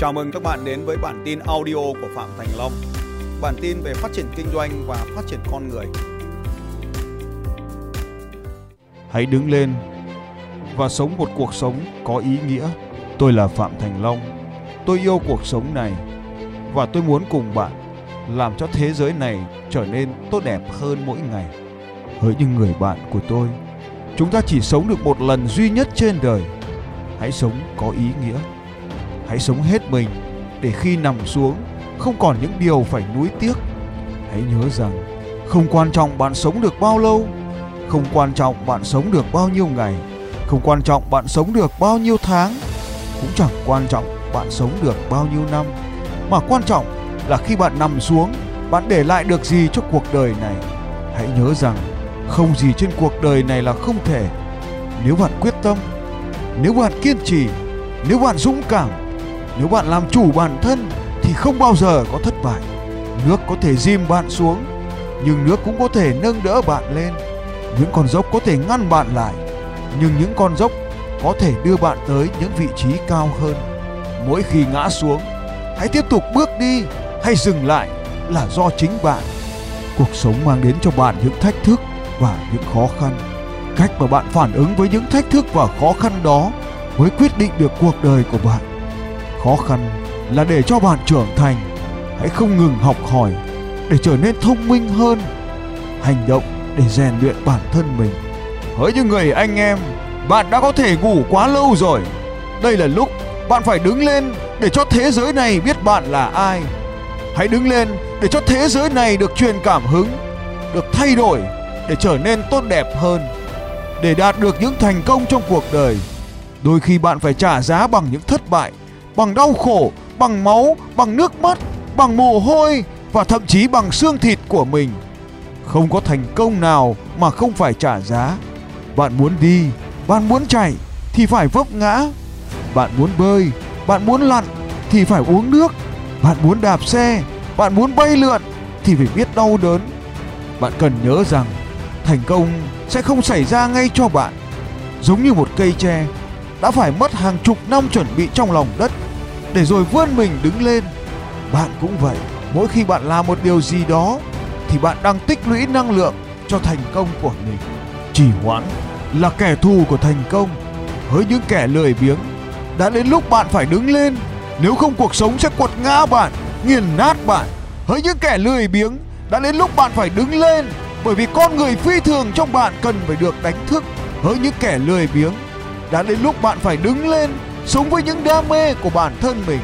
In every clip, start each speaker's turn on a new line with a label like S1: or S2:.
S1: Chào mừng các bạn đến với bản tin audio của Phạm Thành Long. Bản tin về phát triển kinh doanh và phát triển con người.
S2: Hãy đứng lên và sống một cuộc sống có ý nghĩa. Tôi là Phạm Thành Long. Tôi yêu cuộc sống này và tôi muốn cùng bạn làm cho thế giới này trở nên tốt đẹp hơn mỗi ngày. Hỡi những người bạn của tôi, chúng ta chỉ sống được một lần duy nhất trên đời. Hãy sống có ý nghĩa hãy sống hết mình để khi nằm xuống không còn những điều phải nuối tiếc. Hãy nhớ rằng không quan trọng bạn sống được bao lâu, không quan trọng bạn sống được bao nhiêu ngày, không quan trọng bạn sống được bao nhiêu tháng, cũng chẳng quan trọng bạn sống được bao nhiêu năm. Mà quan trọng là khi bạn nằm xuống, bạn để lại được gì cho cuộc đời này. Hãy nhớ rằng không gì trên cuộc đời này là không thể. Nếu bạn quyết tâm, nếu bạn kiên trì, nếu bạn dũng cảm nếu bạn làm chủ bản thân thì không bao giờ có thất bại. Nước có thể dìm bạn xuống, nhưng nước cũng có thể nâng đỡ bạn lên. Những con dốc có thể ngăn bạn lại, nhưng những con dốc có thể đưa bạn tới những vị trí cao hơn. Mỗi khi ngã xuống, hãy tiếp tục bước đi hay dừng lại là do chính bạn. Cuộc sống mang đến cho bạn những thách thức và những khó khăn. Cách mà bạn phản ứng với những thách thức và khó khăn đó mới quyết định được cuộc đời của bạn khó khăn là để cho bạn trưởng thành. Hãy không ngừng học hỏi để trở nên thông minh hơn. Hành động để rèn luyện bản thân mình. Hỡi những người anh em, bạn đã có thể ngủ quá lâu rồi. Đây là lúc bạn phải đứng lên để cho thế giới này biết bạn là ai. Hãy đứng lên để cho thế giới này được truyền cảm hứng, được thay đổi, để trở nên tốt đẹp hơn. Để đạt được những thành công trong cuộc đời, đôi khi bạn phải trả giá bằng những thất bại bằng đau khổ, bằng máu, bằng nước mắt, bằng mồ hôi và thậm chí bằng xương thịt của mình. Không có thành công nào mà không phải trả giá. Bạn muốn đi, bạn muốn chạy thì phải vấp ngã. Bạn muốn bơi, bạn muốn lặn thì phải uống nước. Bạn muốn đạp xe, bạn muốn bay lượn thì phải biết đau đớn. Bạn cần nhớ rằng thành công sẽ không xảy ra ngay cho bạn. Giống như một cây tre đã phải mất hàng chục năm chuẩn bị trong lòng đất để rồi vươn mình đứng lên. Bạn cũng vậy, mỗi khi bạn làm một điều gì đó thì bạn đang tích lũy năng lượng cho thành công của mình. Chỉ hoãn là kẻ thù của thành công. Với những kẻ lười biếng, đã đến lúc bạn phải đứng lên, nếu không cuộc sống sẽ quật ngã bạn, nghiền nát bạn. Với những kẻ lười biếng, đã đến lúc bạn phải đứng lên bởi vì con người phi thường trong bạn cần phải được đánh thức. Với những kẻ lười biếng, đã đến lúc bạn phải đứng lên sống với những đam mê của bản thân mình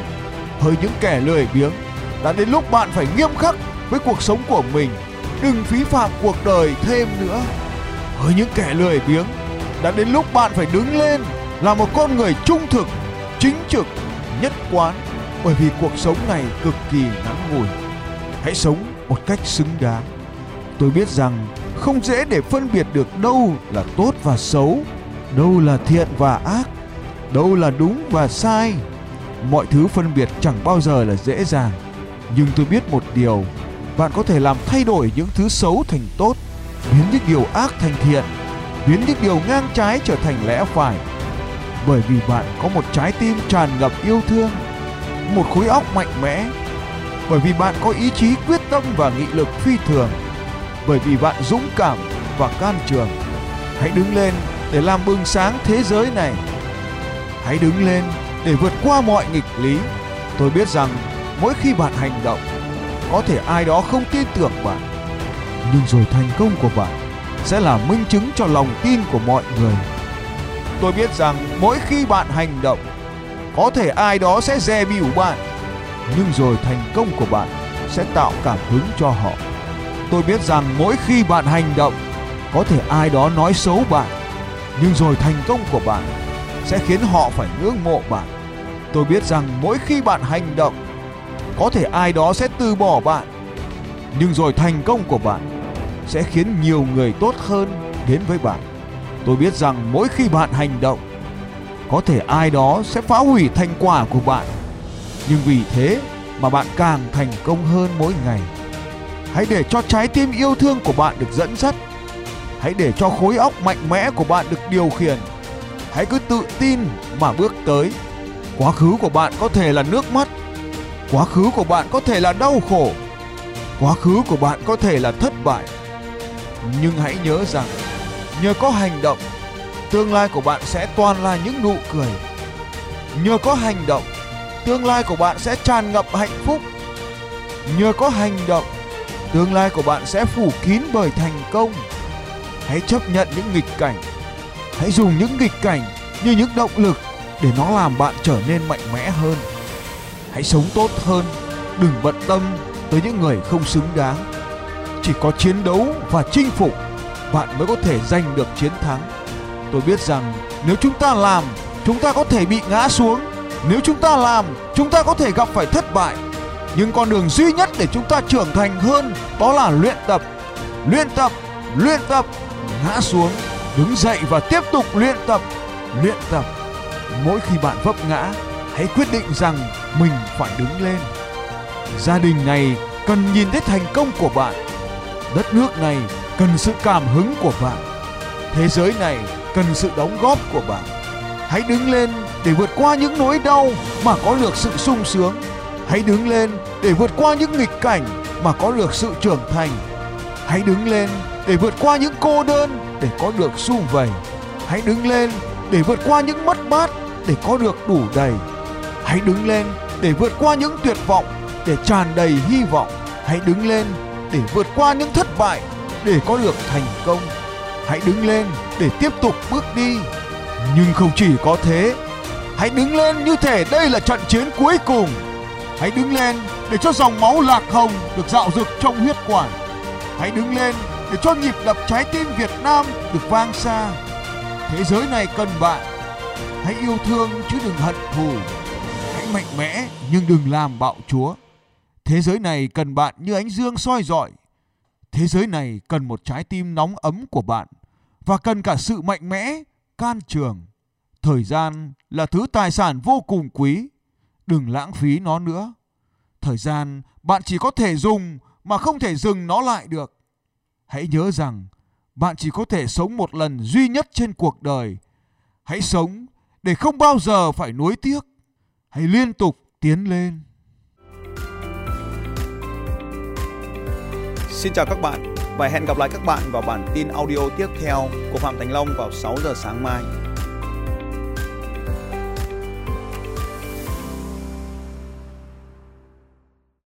S2: hơi những kẻ lười biếng, đã đến lúc bạn phải nghiêm khắc với cuộc sống của mình. Đừng phí phạm cuộc đời thêm nữa. Hơi những kẻ lười biếng, đã đến lúc bạn phải đứng lên, là một con người trung thực, chính trực, nhất quán. Bởi vì cuộc sống này cực kỳ ngắn ngủi. Hãy sống một cách xứng đáng. Tôi biết rằng không dễ để phân biệt được đâu là tốt và xấu, đâu là thiện và ác đâu là đúng và sai? Mọi thứ phân biệt chẳng bao giờ là dễ dàng. Nhưng tôi biết một điều, bạn có thể làm thay đổi những thứ xấu thành tốt, biến những điều ác thành thiện, biến những điều ngang trái trở thành lẽ phải. Bởi vì bạn có một trái tim tràn ngập yêu thương, một khối óc mạnh mẽ. Bởi vì bạn có ý chí quyết tâm và nghị lực phi thường. Bởi vì bạn dũng cảm và can trường. Hãy đứng lên để làm bừng sáng thế giới này hãy đứng lên để vượt qua mọi nghịch lý. Tôi biết rằng mỗi khi bạn hành động, có thể ai đó không tin tưởng bạn. Nhưng rồi thành công của bạn sẽ là minh chứng cho lòng tin của mọi người. Tôi biết rằng mỗi khi bạn hành động, có thể ai đó sẽ dè bỉu bạn. Nhưng rồi thành công của bạn sẽ tạo cảm hứng cho họ. Tôi biết rằng mỗi khi bạn hành động, có thể ai đó nói xấu bạn. Nhưng rồi thành công của bạn sẽ khiến họ phải ngưỡng mộ bạn. Tôi biết rằng mỗi khi bạn hành động, có thể ai đó sẽ từ bỏ bạn, nhưng rồi thành công của bạn sẽ khiến nhiều người tốt hơn đến với bạn. Tôi biết rằng mỗi khi bạn hành động, có thể ai đó sẽ phá hủy thành quả của bạn, nhưng vì thế mà bạn càng thành công hơn mỗi ngày. Hãy để cho trái tim yêu thương của bạn được dẫn dắt. Hãy để cho khối óc mạnh mẽ của bạn được điều khiển hãy cứ tự tin mà bước tới Quá khứ của bạn có thể là nước mắt, quá khứ của bạn có thể là đau khổ, quá khứ của bạn có thể là thất bại. Nhưng hãy nhớ rằng nhờ có hành động, tương lai của bạn sẽ toàn là những nụ cười. Nhờ có hành động, tương lai của bạn sẽ tràn ngập hạnh phúc. Nhờ có hành động, tương lai của bạn sẽ phủ kín bởi thành công. Hãy chấp nhận những nghịch cảnh. Hãy dùng những nghịch cảnh như những động lực để nó làm bạn trở nên mạnh mẽ hơn. Hãy sống tốt hơn, đừng bận tâm tới những người không xứng đáng. Chỉ có chiến đấu và chinh phục bạn mới có thể giành được chiến thắng. Tôi biết rằng nếu chúng ta làm, chúng ta có thể bị ngã xuống. Nếu chúng ta làm, chúng ta có thể gặp phải thất bại. Nhưng con đường duy nhất để chúng ta trưởng thành hơn đó là luyện tập. Luyện tập, luyện tập, ngã xuống, đứng dậy và tiếp tục luyện tập, luyện tập. Mỗi khi bạn vấp ngã, hãy quyết định rằng mình phải đứng lên. Gia đình này cần nhìn thấy thành công của bạn. Đất nước này cần sự cảm hứng của bạn. Thế giới này cần sự đóng góp của bạn. Hãy đứng lên để vượt qua những nỗi đau mà có được sự sung sướng. Hãy đứng lên để vượt qua những nghịch cảnh mà có được sự trưởng thành. Hãy đứng lên để vượt qua những cô đơn để có được sung vầy. Hãy đứng lên để vượt qua những mất mát để có được đủ đầy. Hãy đứng lên để vượt qua những tuyệt vọng để tràn đầy hy vọng. Hãy đứng lên để vượt qua những thất bại để có được thành công. Hãy đứng lên để tiếp tục bước đi. Nhưng không chỉ có thế, hãy đứng lên như thể đây là trận chiến cuối cùng. Hãy đứng lên để cho dòng máu lạc hồng được dạo dực trong huyết quản. Hãy đứng lên để cho nhịp đập trái tim Việt Nam được vang xa. Thế giới này cần bạn. Hãy yêu thương chứ đừng hận thù. Hãy mạnh mẽ nhưng đừng làm bạo chúa. Thế giới này cần bạn như ánh dương soi rọi. Thế giới này cần một trái tim nóng ấm của bạn và cần cả sự mạnh mẽ, can trường. Thời gian là thứ tài sản vô cùng quý, đừng lãng phí nó nữa. Thời gian bạn chỉ có thể dùng mà không thể dừng nó lại được. Hãy nhớ rằng, bạn chỉ có thể sống một lần duy nhất trên cuộc đời. Hãy sống để không bao giờ phải nuối tiếc. Hãy liên tục tiến lên.
S1: Xin chào các bạn và hẹn gặp lại các bạn vào bản tin audio tiếp theo của Phạm Thành Long vào 6 giờ sáng mai.